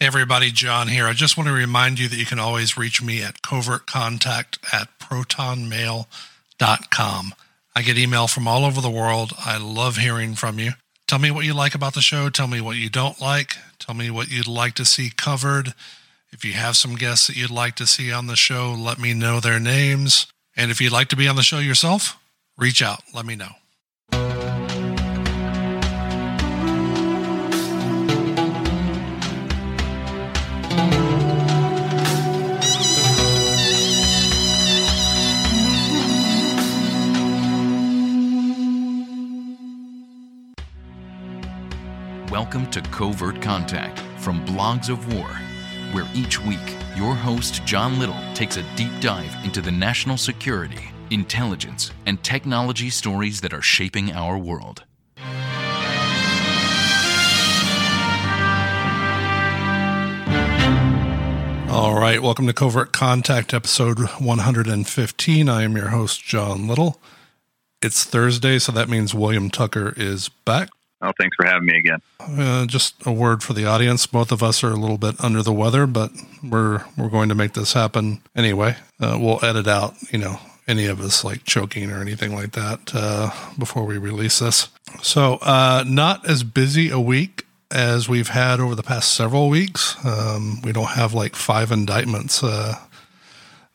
Hey everybody, John here. I just want to remind you that you can always reach me at covertcontact at protonmail.com. I get email from all over the world. I love hearing from you. Tell me what you like about the show. Tell me what you don't like. Tell me what you'd like to see covered. If you have some guests that you'd like to see on the show, let me know their names. And if you'd like to be on the show yourself, reach out. Let me know. Welcome to Covert Contact from Blogs of War, where each week your host, John Little, takes a deep dive into the national security, intelligence, and technology stories that are shaping our world. All right, welcome to Covert Contact, episode 115. I am your host, John Little. It's Thursday, so that means William Tucker is back. Oh, thanks for having me again. Uh, just a word for the audience. Both of us are a little bit under the weather, but we're we're going to make this happen anyway. Uh, we'll edit out, you know, any of us like choking or anything like that uh, before we release this. So, uh, not as busy a week as we've had over the past several weeks. Um, we don't have like five indictments uh,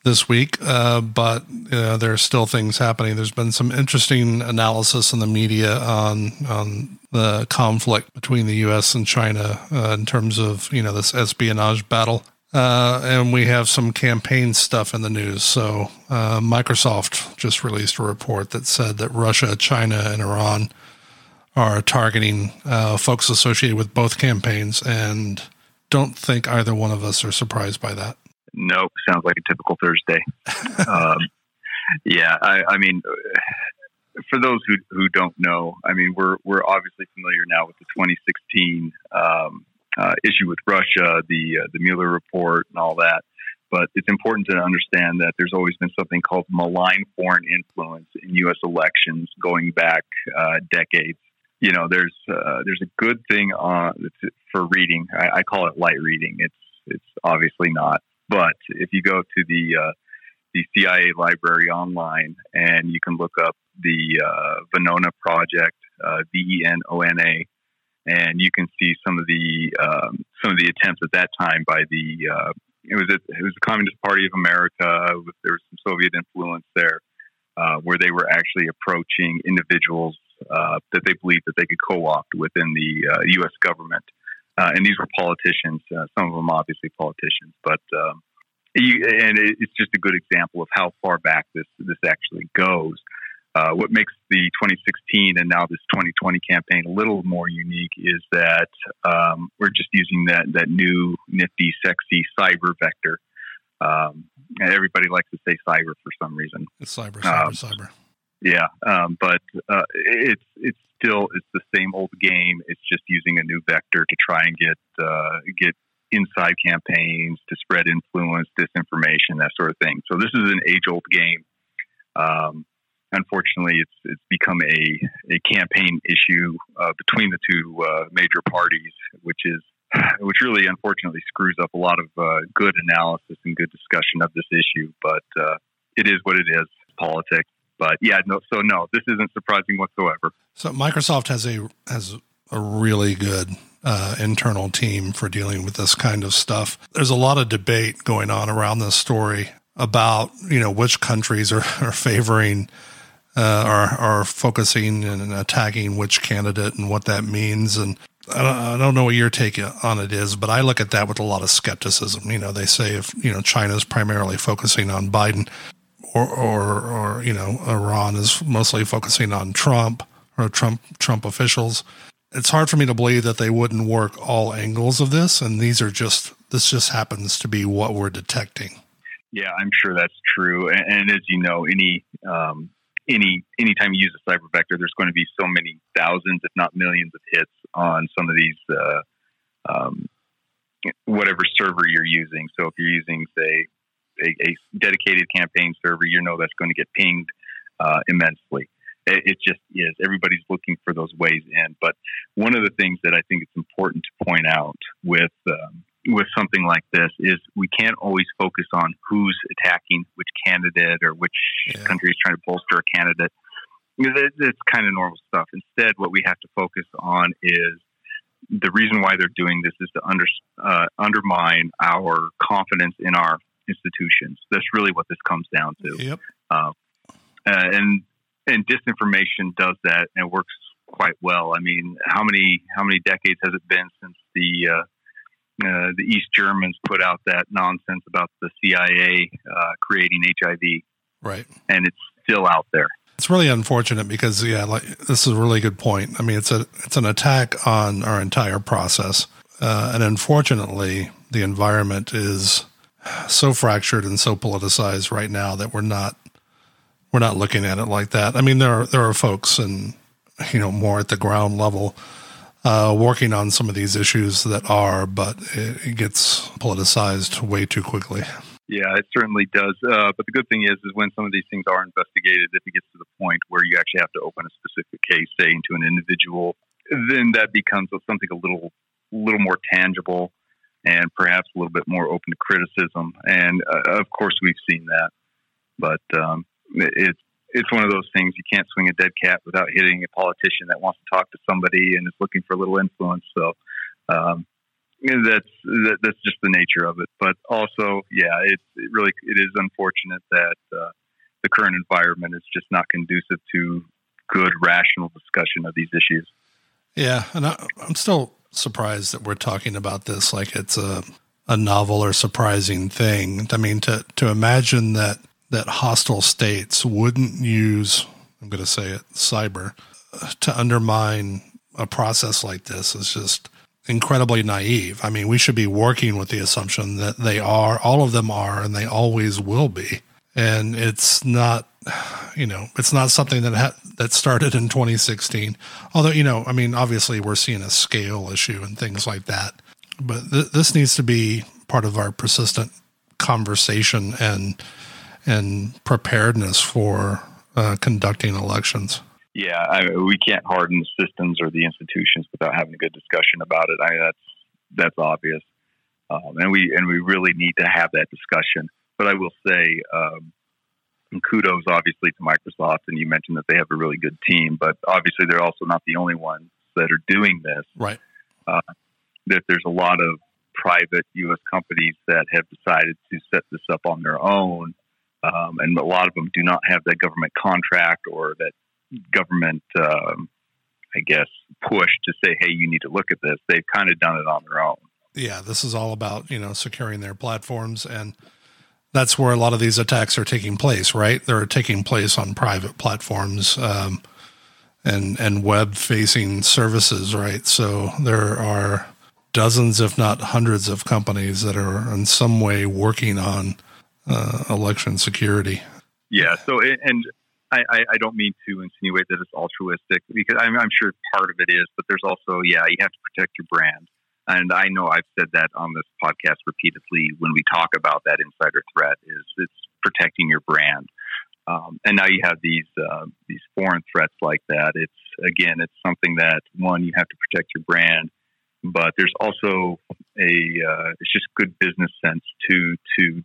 this week, uh, but uh, there are still things happening. There's been some interesting analysis in the media on on the conflict between the U.S. and China uh, in terms of you know this espionage battle. Uh, and we have some campaign stuff in the news. So, uh, Microsoft just released a report that said that Russia, China, and Iran are targeting uh, folks associated with both campaigns, and don't think either one of us are surprised by that. Nope, sounds like a typical Thursday. um, yeah, I, I mean, for those who, who don't know, I mean, we're we're obviously familiar now with the 2016 um, uh, issue with Russia, the uh, the Mueller report, and all that. But it's important to understand that there's always been something called malign foreign influence in U.S. elections going back uh, decades. You know, there's uh, there's a good thing on for reading. I, I, call it light reading. It's it's obviously not. But if you go to the uh, the CIA library online and you can look up the uh, Venona project, uh, V E N O N A, and you can see some of the um, some of the attempts at that time by the uh, it was a, it was the Communist Party of America. There was some Soviet influence there, uh, where they were actually approaching individuals uh, that they believed that they could co-opt within the U.S. Uh, government, uh, and these were politicians. Uh, some of them obviously politicians, but um, you, and it's just a good example of how far back this this actually goes. Uh, what makes the 2016 and now this 2020 campaign a little more unique is that um, we're just using that that new nifty, sexy cyber vector. Um, and everybody likes to say cyber for some reason. It's cyber, cyber, um, cyber. Yeah, um, but uh, it's it's still it's the same old game. It's just using a new vector to try and get uh, get inside campaigns to spread influence, disinformation, that sort of thing. So this is an age old game. Um, unfortunately, it's it's become a a campaign issue uh, between the two uh, major parties, which is which really unfortunately screws up a lot of uh, good analysis and good discussion of this issue. But uh, it is what it is, politics. But yeah, no. So no, this isn't surprising whatsoever. So Microsoft has a has a really good uh, internal team for dealing with this kind of stuff. There's a lot of debate going on around this story about you know which countries are, are favoring uh, are are focusing and attacking which candidate and what that means and I don't, I don't know what your take on it is, but I look at that with a lot of skepticism. You know, they say if you know China is primarily focusing on Biden, or or or you know Iran is mostly focusing on Trump or Trump Trump officials it's hard for me to believe that they wouldn't work all angles of this, and these are just this just happens to be what we're detecting. Yeah, I'm sure that's true. And, and as you know, any um, any anytime you use a cyber vector, there's going to be so many thousands, if not millions, of hits on some of these uh, um, whatever server you're using. So if you're using, say, a, a dedicated campaign server, you know that's going to get pinged uh, immensely it just is. Everybody's looking for those ways in. But one of the things that I think it's important to point out with um, with something like this is we can't always focus on who's attacking which candidate or which yeah. country is trying to bolster a candidate. It's kind of normal stuff. Instead, what we have to focus on is the reason why they're doing this is to under, uh, undermine our confidence in our institutions. That's really what this comes down to. Yep. Uh, and and disinformation does that and works quite well. I mean, how many how many decades has it been since the uh, uh, the East Germans put out that nonsense about the CIA uh, creating HIV? Right, and it's still out there. It's really unfortunate because yeah, like this is a really good point. I mean, it's a it's an attack on our entire process, uh, and unfortunately, the environment is so fractured and so politicized right now that we're not we're not looking at it like that. I mean, there are there are folks and you know more at the ground level uh, working on some of these issues that are, but it, it gets politicized way too quickly. Yeah, it certainly does. Uh, but the good thing is, is when some of these things are investigated, if it gets to the point where you actually have to open a specific case, say into an individual, then that becomes something a little, little more tangible, and perhaps a little bit more open to criticism. And uh, of course, we've seen that. But um, it's it's one of those things you can't swing a dead cat without hitting a politician that wants to talk to somebody and is looking for a little influence. So um, that's that, that's just the nature of it. But also, yeah, it's it really it is unfortunate that uh, the current environment is just not conducive to good, rational discussion of these issues. Yeah, and I, I'm still surprised that we're talking about this like it's a a novel or surprising thing. I mean, to to imagine that that hostile states wouldn't use, I'm going to say it, cyber uh, to undermine a process like this is just incredibly naive. I mean, we should be working with the assumption that they are, all of them are, and they always will be. And it's not, you know, it's not something that ha- that started in 2016. Although, you know, I mean, obviously we're seeing a scale issue and things like that. But th- this needs to be part of our persistent conversation and and preparedness for uh, conducting elections. Yeah, I we can't harden the systems or the institutions without having a good discussion about it. I mean, that's that's obvious, um, and we and we really need to have that discussion. But I will say, um, kudos obviously to Microsoft, and you mentioned that they have a really good team. But obviously, they're also not the only ones that are doing this. Right. Uh, that there's a lot of private U.S. companies that have decided to set this up on their own um, and a lot of them do not have that government contract or that government, um, I guess, push to say, "Hey, you need to look at this." They've kind of done it on their own. Yeah, this is all about you know securing their platforms, and that's where a lot of these attacks are taking place. Right, they're taking place on private platforms. Um, and and web facing services, right? So there are dozens, if not hundreds, of companies that are in some way working on uh, election security. Yeah. So, and I, I, don't mean to insinuate that it's altruistic because I'm, I'm sure part of it is, but there's also, yeah, you have to protect your brand. And I know I've said that on this podcast repeatedly when we talk about that insider threat is it's protecting your brand. Um, and now you have these uh, these foreign threats like that. It's again, it's something that one you have to protect your brand, but there's also a uh, it's just good business sense to to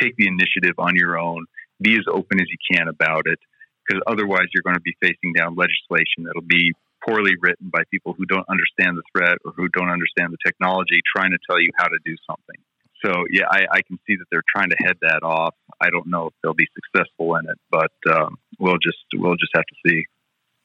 take the initiative on your own, be as open as you can about it, because otherwise you're going to be facing down legislation that'll be poorly written by people who don't understand the threat or who don't understand the technology trying to tell you how to do something. So yeah, I, I can see that they're trying to head that off. I don't know if they'll be successful in it, but um, we'll just we'll just have to see.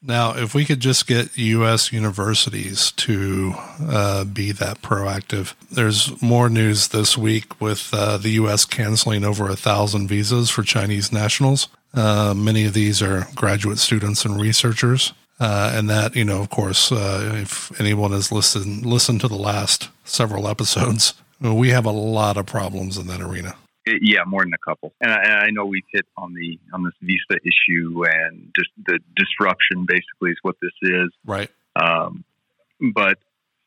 Now, if we could just get U.S. universities to uh, be that proactive, there's more news this week with uh, the U.S. canceling over a thousand visas for Chinese nationals. Uh, many of these are graduate students and researchers. Uh, and that, you know, of course, uh, if anyone has listened listened to the last several episodes, we have a lot of problems in that arena yeah, more than a couple. And I, and I, know we've hit on the on this visa issue and just the disruption. Basically, is what this is. Right. Um, but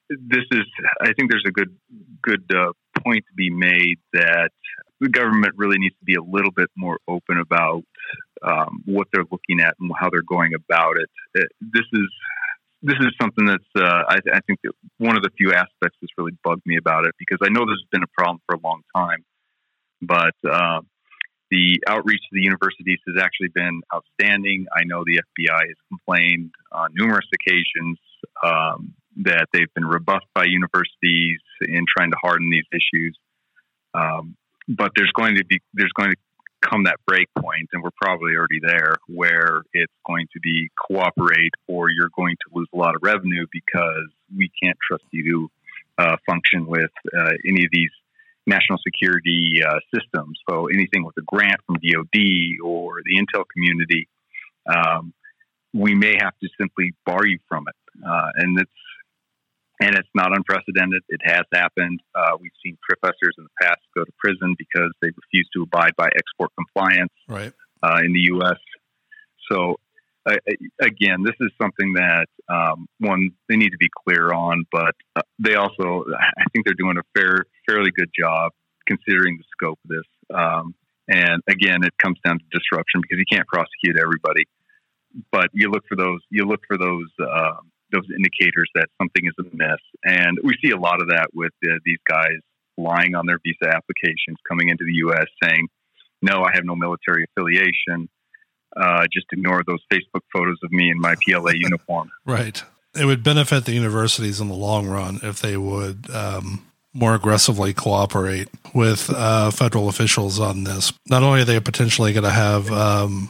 this is, I think, there's a good good uh, point to be made that the government really needs to be a little bit more open about um, what they're looking at and how they're going about it. it. This is this is something that's uh, I, I, think that one of the few aspects that's really bugged me about it because I know this has been a problem for a long time, but uh, the outreach to the universities has actually been outstanding. I know the FBI has complained on numerous occasions um, that they've been rebuffed by universities in trying to harden these issues. Um, but there's going to be there's going to that break point, and we're probably already there, where it's going to be cooperate or you're going to lose a lot of revenue because we can't trust you to uh, function with uh, any of these national security uh, systems. So anything with a grant from DoD or the intel community, um, we may have to simply bar you from it, uh, and it's and it's not unprecedented. It has happened. Uh, we've seen professors in the past go to prison because they refuse to abide by export compliance right. uh, in the U.S. So, uh, again, this is something that um, one they need to be clear on, but uh, they also, I think, they're doing a fair, fairly good job considering the scope of this. Um, and again, it comes down to disruption because you can't prosecute everybody, but you look for those. You look for those um, those indicators that something is amiss. And we see a lot of that with uh, these guys lying on their visa applications coming into the U.S. saying, no, I have no military affiliation. Uh, just ignore those Facebook photos of me in my PLA uniform. Right. It would benefit the universities in the long run if they would um, more aggressively cooperate with uh, federal officials on this. Not only are they potentially going to have um,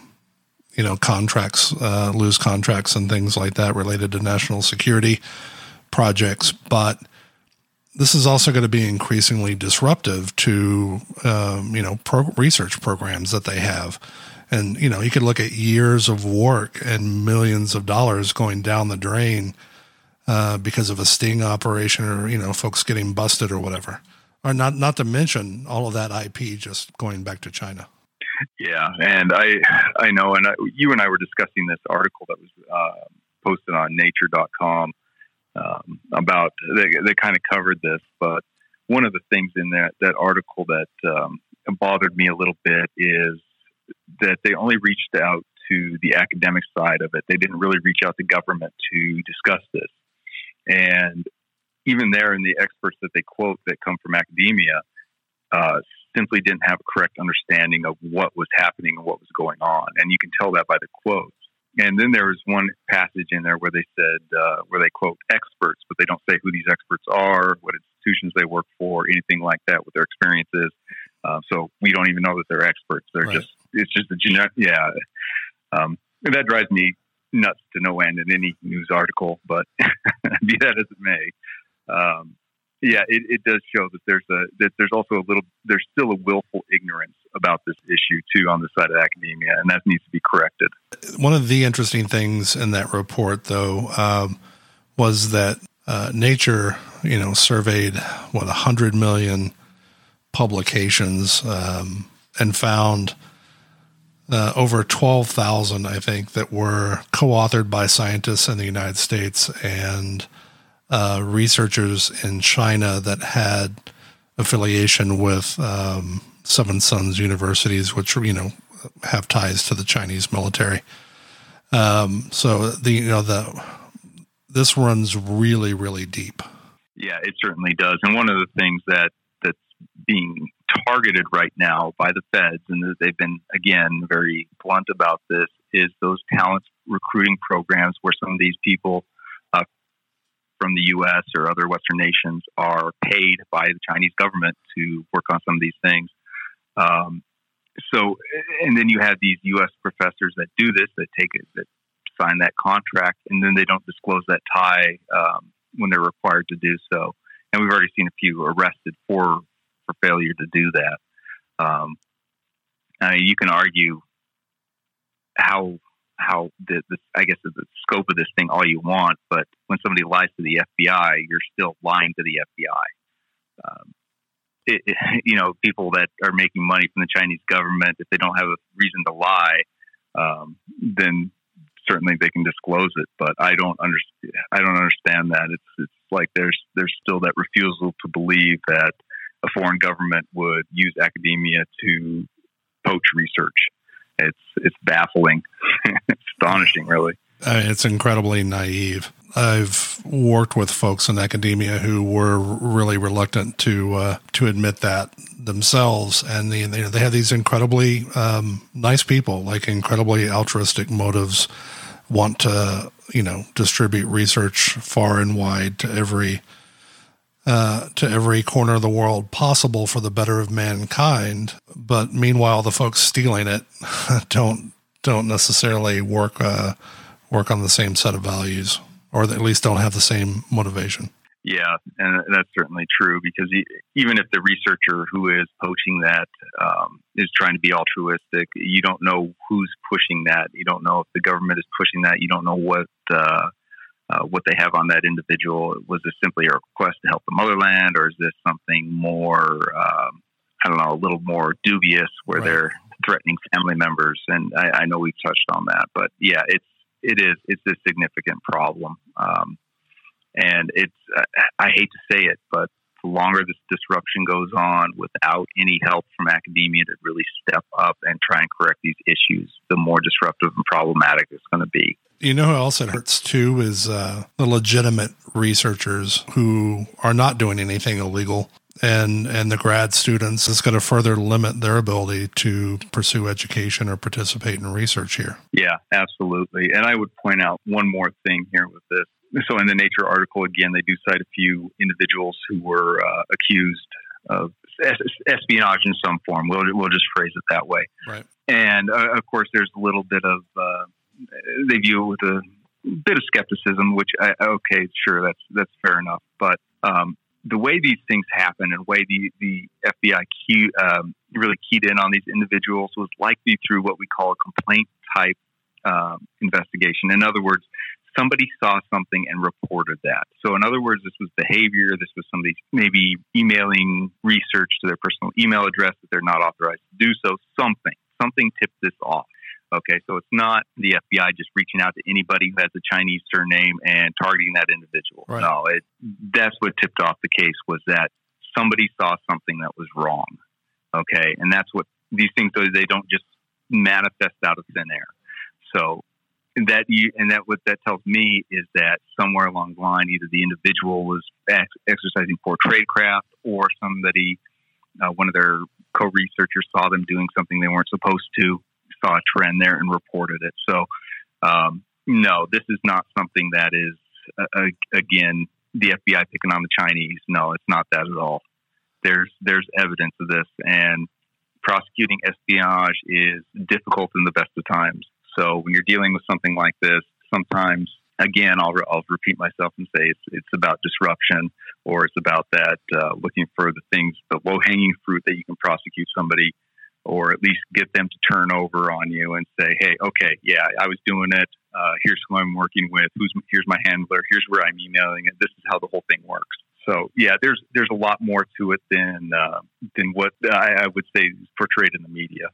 you know contracts, uh, lose contracts and things like that related to national security projects. But this is also going to be increasingly disruptive to um, you know pro- research programs that they have. And you know, you could look at years of work and millions of dollars going down the drain uh, because of a sting operation, or you know, folks getting busted or whatever. Or not, not to mention all of that IP just going back to China. Yeah, and I I know, and I, you and I were discussing this article that was uh, posted on Nature.com um, about they, they kind of covered this, but one of the things in that that article that um, bothered me a little bit is that they only reached out to the academic side of it. They didn't really reach out to government to discuss this, and even there, in the experts that they quote that come from academia, uh, simply didn't have a correct understanding of what was happening and what was going on. And you can tell that by the quotes. And then there was one passage in there where they said, uh, where they quote experts, but they don't say who these experts are, what institutions they work for, anything like that, what their experience is. Uh, so we don't even know that they're experts. They're right. just, it's just a generic, yeah. Um, that drives me nuts to no end in any news article, but be that as it may. Um, yeah, it, it does show that there's a that there's also a little there's still a willful ignorance about this issue too on the side of academia, and that needs to be corrected. One of the interesting things in that report, though, um, was that uh, Nature, you know, surveyed what hundred million publications um, and found. Uh, over 12,000, I think, that were co authored by scientists in the United States and uh, researchers in China that had affiliation with um, Seven Sons Universities, which you know have ties to the Chinese military. Um, so the you know the this runs really really deep. Yeah, it certainly does. And one of the things that that's being targeted right now by the feds, and they've been again very blunt about this, is those talent recruiting programs where some of these people from the U.S. or other Western nations are paid by the Chinese government to work on some of these things. Um, so, and then you have these U.S. professors that do this, that take it, that sign that contract, and then they don't disclose that tie um, when they're required to do so. And we've already seen a few arrested for for failure to do that. Um, I mean, you can argue how how the, the I guess the scope of this thing all you want, but when somebody lies to the FBI, you're still lying to the FBI. Um, it, it, you know, people that are making money from the Chinese government, if they don't have a reason to lie, um, then certainly they can disclose it. But I don't understand. I don't understand that. It's it's like there's there's still that refusal to believe that a foreign government would use academia to poach research it's it's baffling, astonishing, really. Mean, it's incredibly naive. I've worked with folks in academia who were really reluctant to uh, to admit that themselves, and they they have these incredibly um, nice people, like incredibly altruistic motives, want to you know distribute research far and wide to every uh, to every corner of the world possible for the better of mankind. But meanwhile, the folks stealing it don't don't necessarily work uh, work on the same set of values, or at least don't have the same motivation. Yeah, and that's certainly true because even if the researcher who is poaching that um, is trying to be altruistic, you don't know who's pushing that. You don't know if the government is pushing that. You don't know what uh, uh, what they have on that individual. Was this simply a request to help the motherland, or is this something more, um, I don't know, a little more dubious where right. they're threatening family members? And I, I, know we've touched on that, but yeah, it's it is it's a significant problem, um, and it's I hate to say it, but the longer this disruption goes on without any help from academia to really step up and try and correct these issues, the more disruptive and problematic it's going to be. You know who else it hurts too is uh, the legitimate researchers who are not doing anything illegal. And, and the grad students is going to further limit their ability to pursue education or participate in research here. Yeah, absolutely. And I would point out one more thing here with this so in the Nature article, again, they do cite a few individuals who were uh, accused of espionage in some form. We'll we'll just phrase it that way. Right. And uh, of course, there's a little bit of uh, they view it with a bit of skepticism, which I, okay, sure, that's that's fair enough. But um, the way these things happen and the way the the FBI key, um, really keyed in on these individuals was likely through what we call a complaint type um, investigation. In other words, somebody saw something and reported that. So, in other words, this was behavior. This was somebody maybe emailing research to their personal email address that they're not authorized to do so. Something, something tipped this off. Okay, so it's not the FBI just reaching out to anybody who has a Chinese surname and targeting that individual. Right. No, it, that's what tipped off the case was that somebody saw something that was wrong. Okay, and that's what these things they don't just manifest out of thin air. So that you and that what that tells me is that somewhere along the line, either the individual was ex- exercising poor tradecraft, or somebody, uh, one of their co-researchers, saw them doing something they weren't supposed to, saw a trend there, and reported it. So, um, no, this is not something that is uh, again the FBI picking on the Chinese. No, it's not that at all. There's there's evidence of this, and prosecuting espionage is difficult in the best of times. So when you're dealing with something like this, sometimes again, I'll, I'll repeat myself and say it's, it's about disruption or it's about that uh, looking for the things, the low hanging fruit that you can prosecute somebody or at least get them to turn over on you and say, hey, okay, yeah, I was doing it. Uh, here's who I'm working with. Who's here's my handler. Here's where I'm emailing, and this is how the whole thing works. So yeah, there's there's a lot more to it than uh, than what I, I would say is portrayed in the media.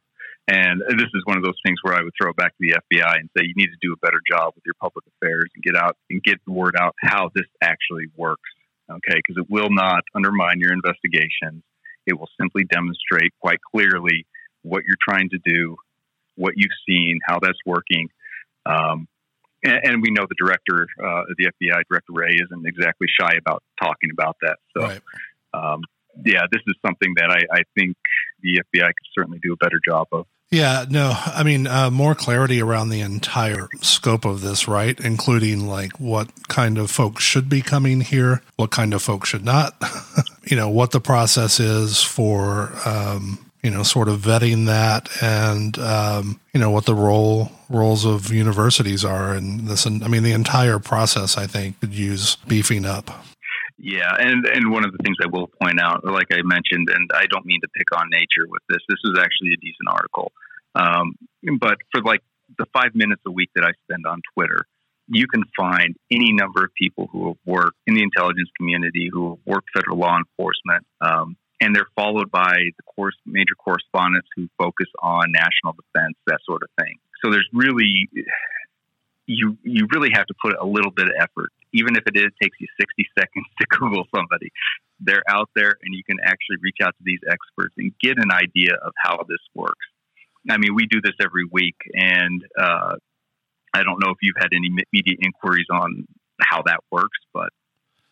And this is one of those things where I would throw it back to the FBI and say, you need to do a better job with your public affairs and get out and get the word out how this actually works. Okay. Because it will not undermine your investigations. It will simply demonstrate quite clearly what you're trying to do, what you've seen, how that's working. Um, and, and, we know the director uh, the FBI, Director Wray, isn't exactly shy about talking about that. So, right. um, yeah, this is something that I, I think the FBI could certainly do a better job of. Yeah, no, I mean, uh, more clarity around the entire scope of this, right? Including like what kind of folks should be coming here, what kind of folks should not, you know, what the process is for, um, you know, sort of vetting that and, um, you know, what the role roles of universities are. And this, and I mean, the entire process, I think, could use beefing up. Yeah, and and one of the things I will point out, like I mentioned, and I don't mean to pick on nature with this. This is actually a decent article, um, but for like the five minutes a week that I spend on Twitter, you can find any number of people who have worked in the intelligence community, who have worked federal law enforcement, um, and they're followed by the course major correspondents who focus on national defense, that sort of thing. So there's really you you really have to put a little bit of effort, even if it is, takes you 60 seconds to Google somebody. They're out there, and you can actually reach out to these experts and get an idea of how this works. I mean, we do this every week, and uh, I don't know if you've had any media inquiries on how that works, but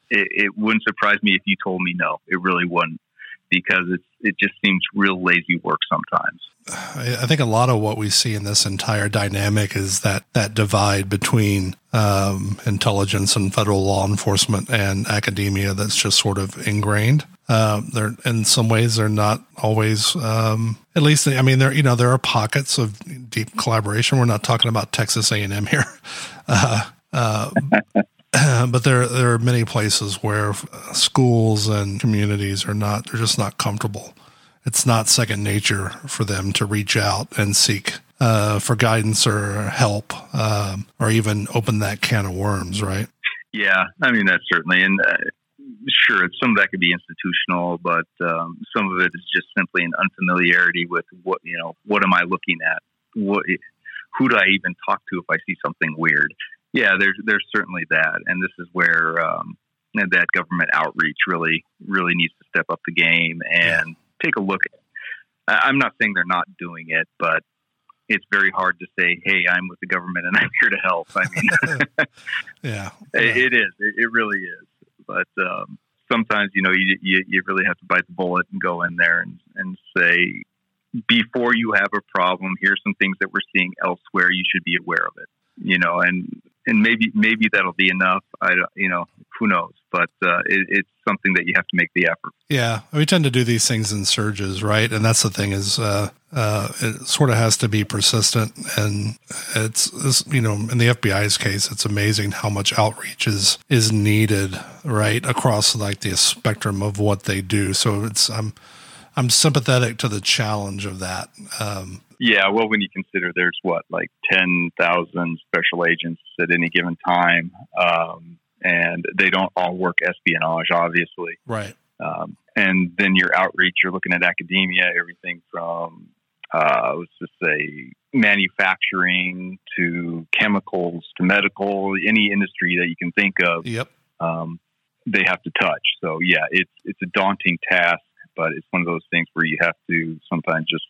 it, it wouldn't surprise me if you told me no. It really wouldn't because it's it just seems real lazy work sometimes. I think a lot of what we see in this entire dynamic is that that divide between um, intelligence and federal law enforcement and academia that's just sort of ingrained. Uh, they're in some ways they're not always. Um, at least I mean there you know there are pockets of deep collaboration. We're not talking about Texas A and M here. Uh, uh, but there there are many places where schools and communities are not they're just not comfortable. It's not second nature for them to reach out and seek uh, for guidance or help, um, or even open that can of worms, right? Yeah, I mean that's certainly, and uh, sure, some of that could be institutional, but um, some of it is just simply an unfamiliarity with what you know. What am I looking at? What who do I even talk to if I see something weird? Yeah, there's there's certainly that, and this is where um, that government outreach really really needs to step up the game and yeah. take a look. At, I'm not saying they're not doing it, but it's very hard to say, "Hey, I'm with the government and I'm here to help." I mean, yeah, it, it is. It, it, really is. But um, sometimes, you know, you, you, you really have to bite the bullet and go in there and and say, before you have a problem, here's some things that we're seeing elsewhere. You should be aware of it. You know, and and maybe maybe that'll be enough. I don't, you know who knows, but uh, it, it's something that you have to make the effort. Yeah, we tend to do these things in surges, right? And that's the thing is, uh, uh, it sort of has to be persistent, and it's, it's, you know in the FBI's case, it's amazing how much outreach is is needed, right, across like the spectrum of what they do. So it's I'm I'm sympathetic to the challenge of that. Um, yeah, well, when you consider there's what like ten thousand special agents at any given time, um, and they don't all work espionage, obviously, right? Um, and then your outreach, you're looking at academia, everything from uh, let's just say manufacturing to chemicals to medical, any industry that you can think of. Yep. Um, they have to touch. So yeah, it's it's a daunting task, but it's one of those things where you have to sometimes just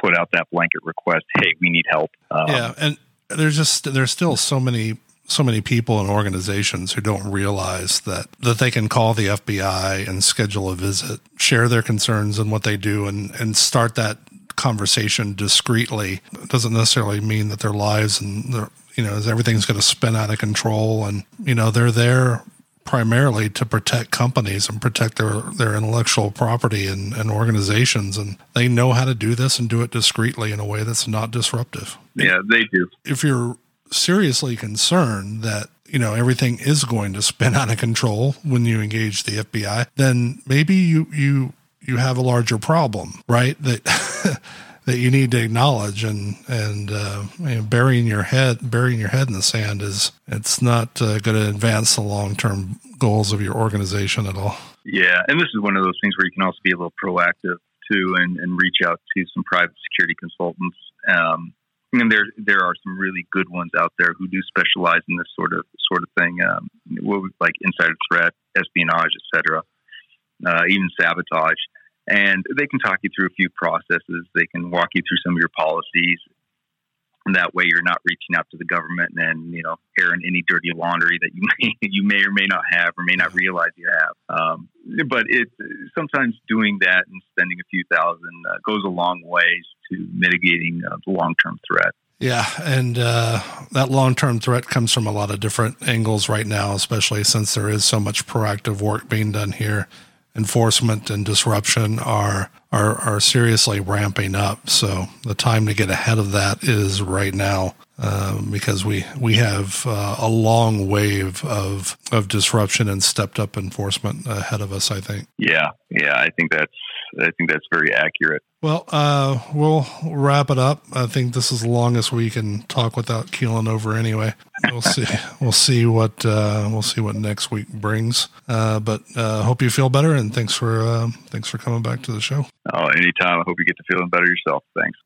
put out that blanket request, "Hey, we need help." Um, yeah, and there's just there's still so many so many people and organizations who don't realize that that they can call the FBI and schedule a visit, share their concerns and what they do, and and start that conversation discreetly. It doesn't necessarily mean that their lives and their you know everything's going to spin out of control, and you know they're there primarily to protect companies and protect their, their intellectual property and, and organizations. And they know how to do this and do it discreetly in a way that's not disruptive. Yeah, they do. If you're seriously concerned that you know everything is going to spin out of control when you engage the FBI, then maybe you you you have a larger problem, right? That that you need to acknowledge and and uh, you know, burying your head burying your head in the sand is it's not uh, going to advance the long term goals of your organization at all. Yeah, and this is one of those things where you can also be a little proactive too, and, and reach out to some private security consultants. Um, and there there are some really good ones out there who do specialize in this sort of sort of thing, um, like insider threat, espionage, etc., uh, even sabotage and they can talk you through a few processes. They can walk you through some of your policies. And that way, you're not reaching out to the government and you know airing any dirty laundry that you may you may or may not have or may not realize you have. Um, but it sometimes doing that and spending a few thousand uh, goes a long ways to mitigating uh, the long term threat. Yeah, and uh, that long term threat comes from a lot of different angles right now, especially since there is so much proactive work being done here enforcement and disruption are are are seriously ramping up. So the time to get ahead of that is right now. Um, because we we have uh, a long wave of of disruption and stepped up enforcement ahead of us. I think. Yeah, yeah, I think that's I think that's very accurate. Well, uh, we'll wrap it up. I think this is the longest we can talk without keeling over. Anyway, we'll see. we'll see what uh, we'll see what next week brings. Uh, but uh, hope you feel better, and thanks for uh, thanks for coming back to the show. Oh, anytime. I hope you get to feeling better yourself. Thanks.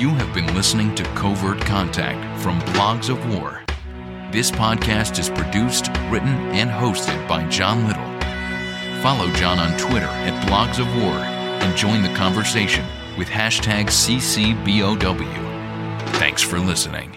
You have been listening to Covert Contact from Blogs of War. This podcast is produced, written, and hosted by John Little. Follow John on Twitter at Blogs of War and join the conversation with hashtag CCBOW. Thanks for listening.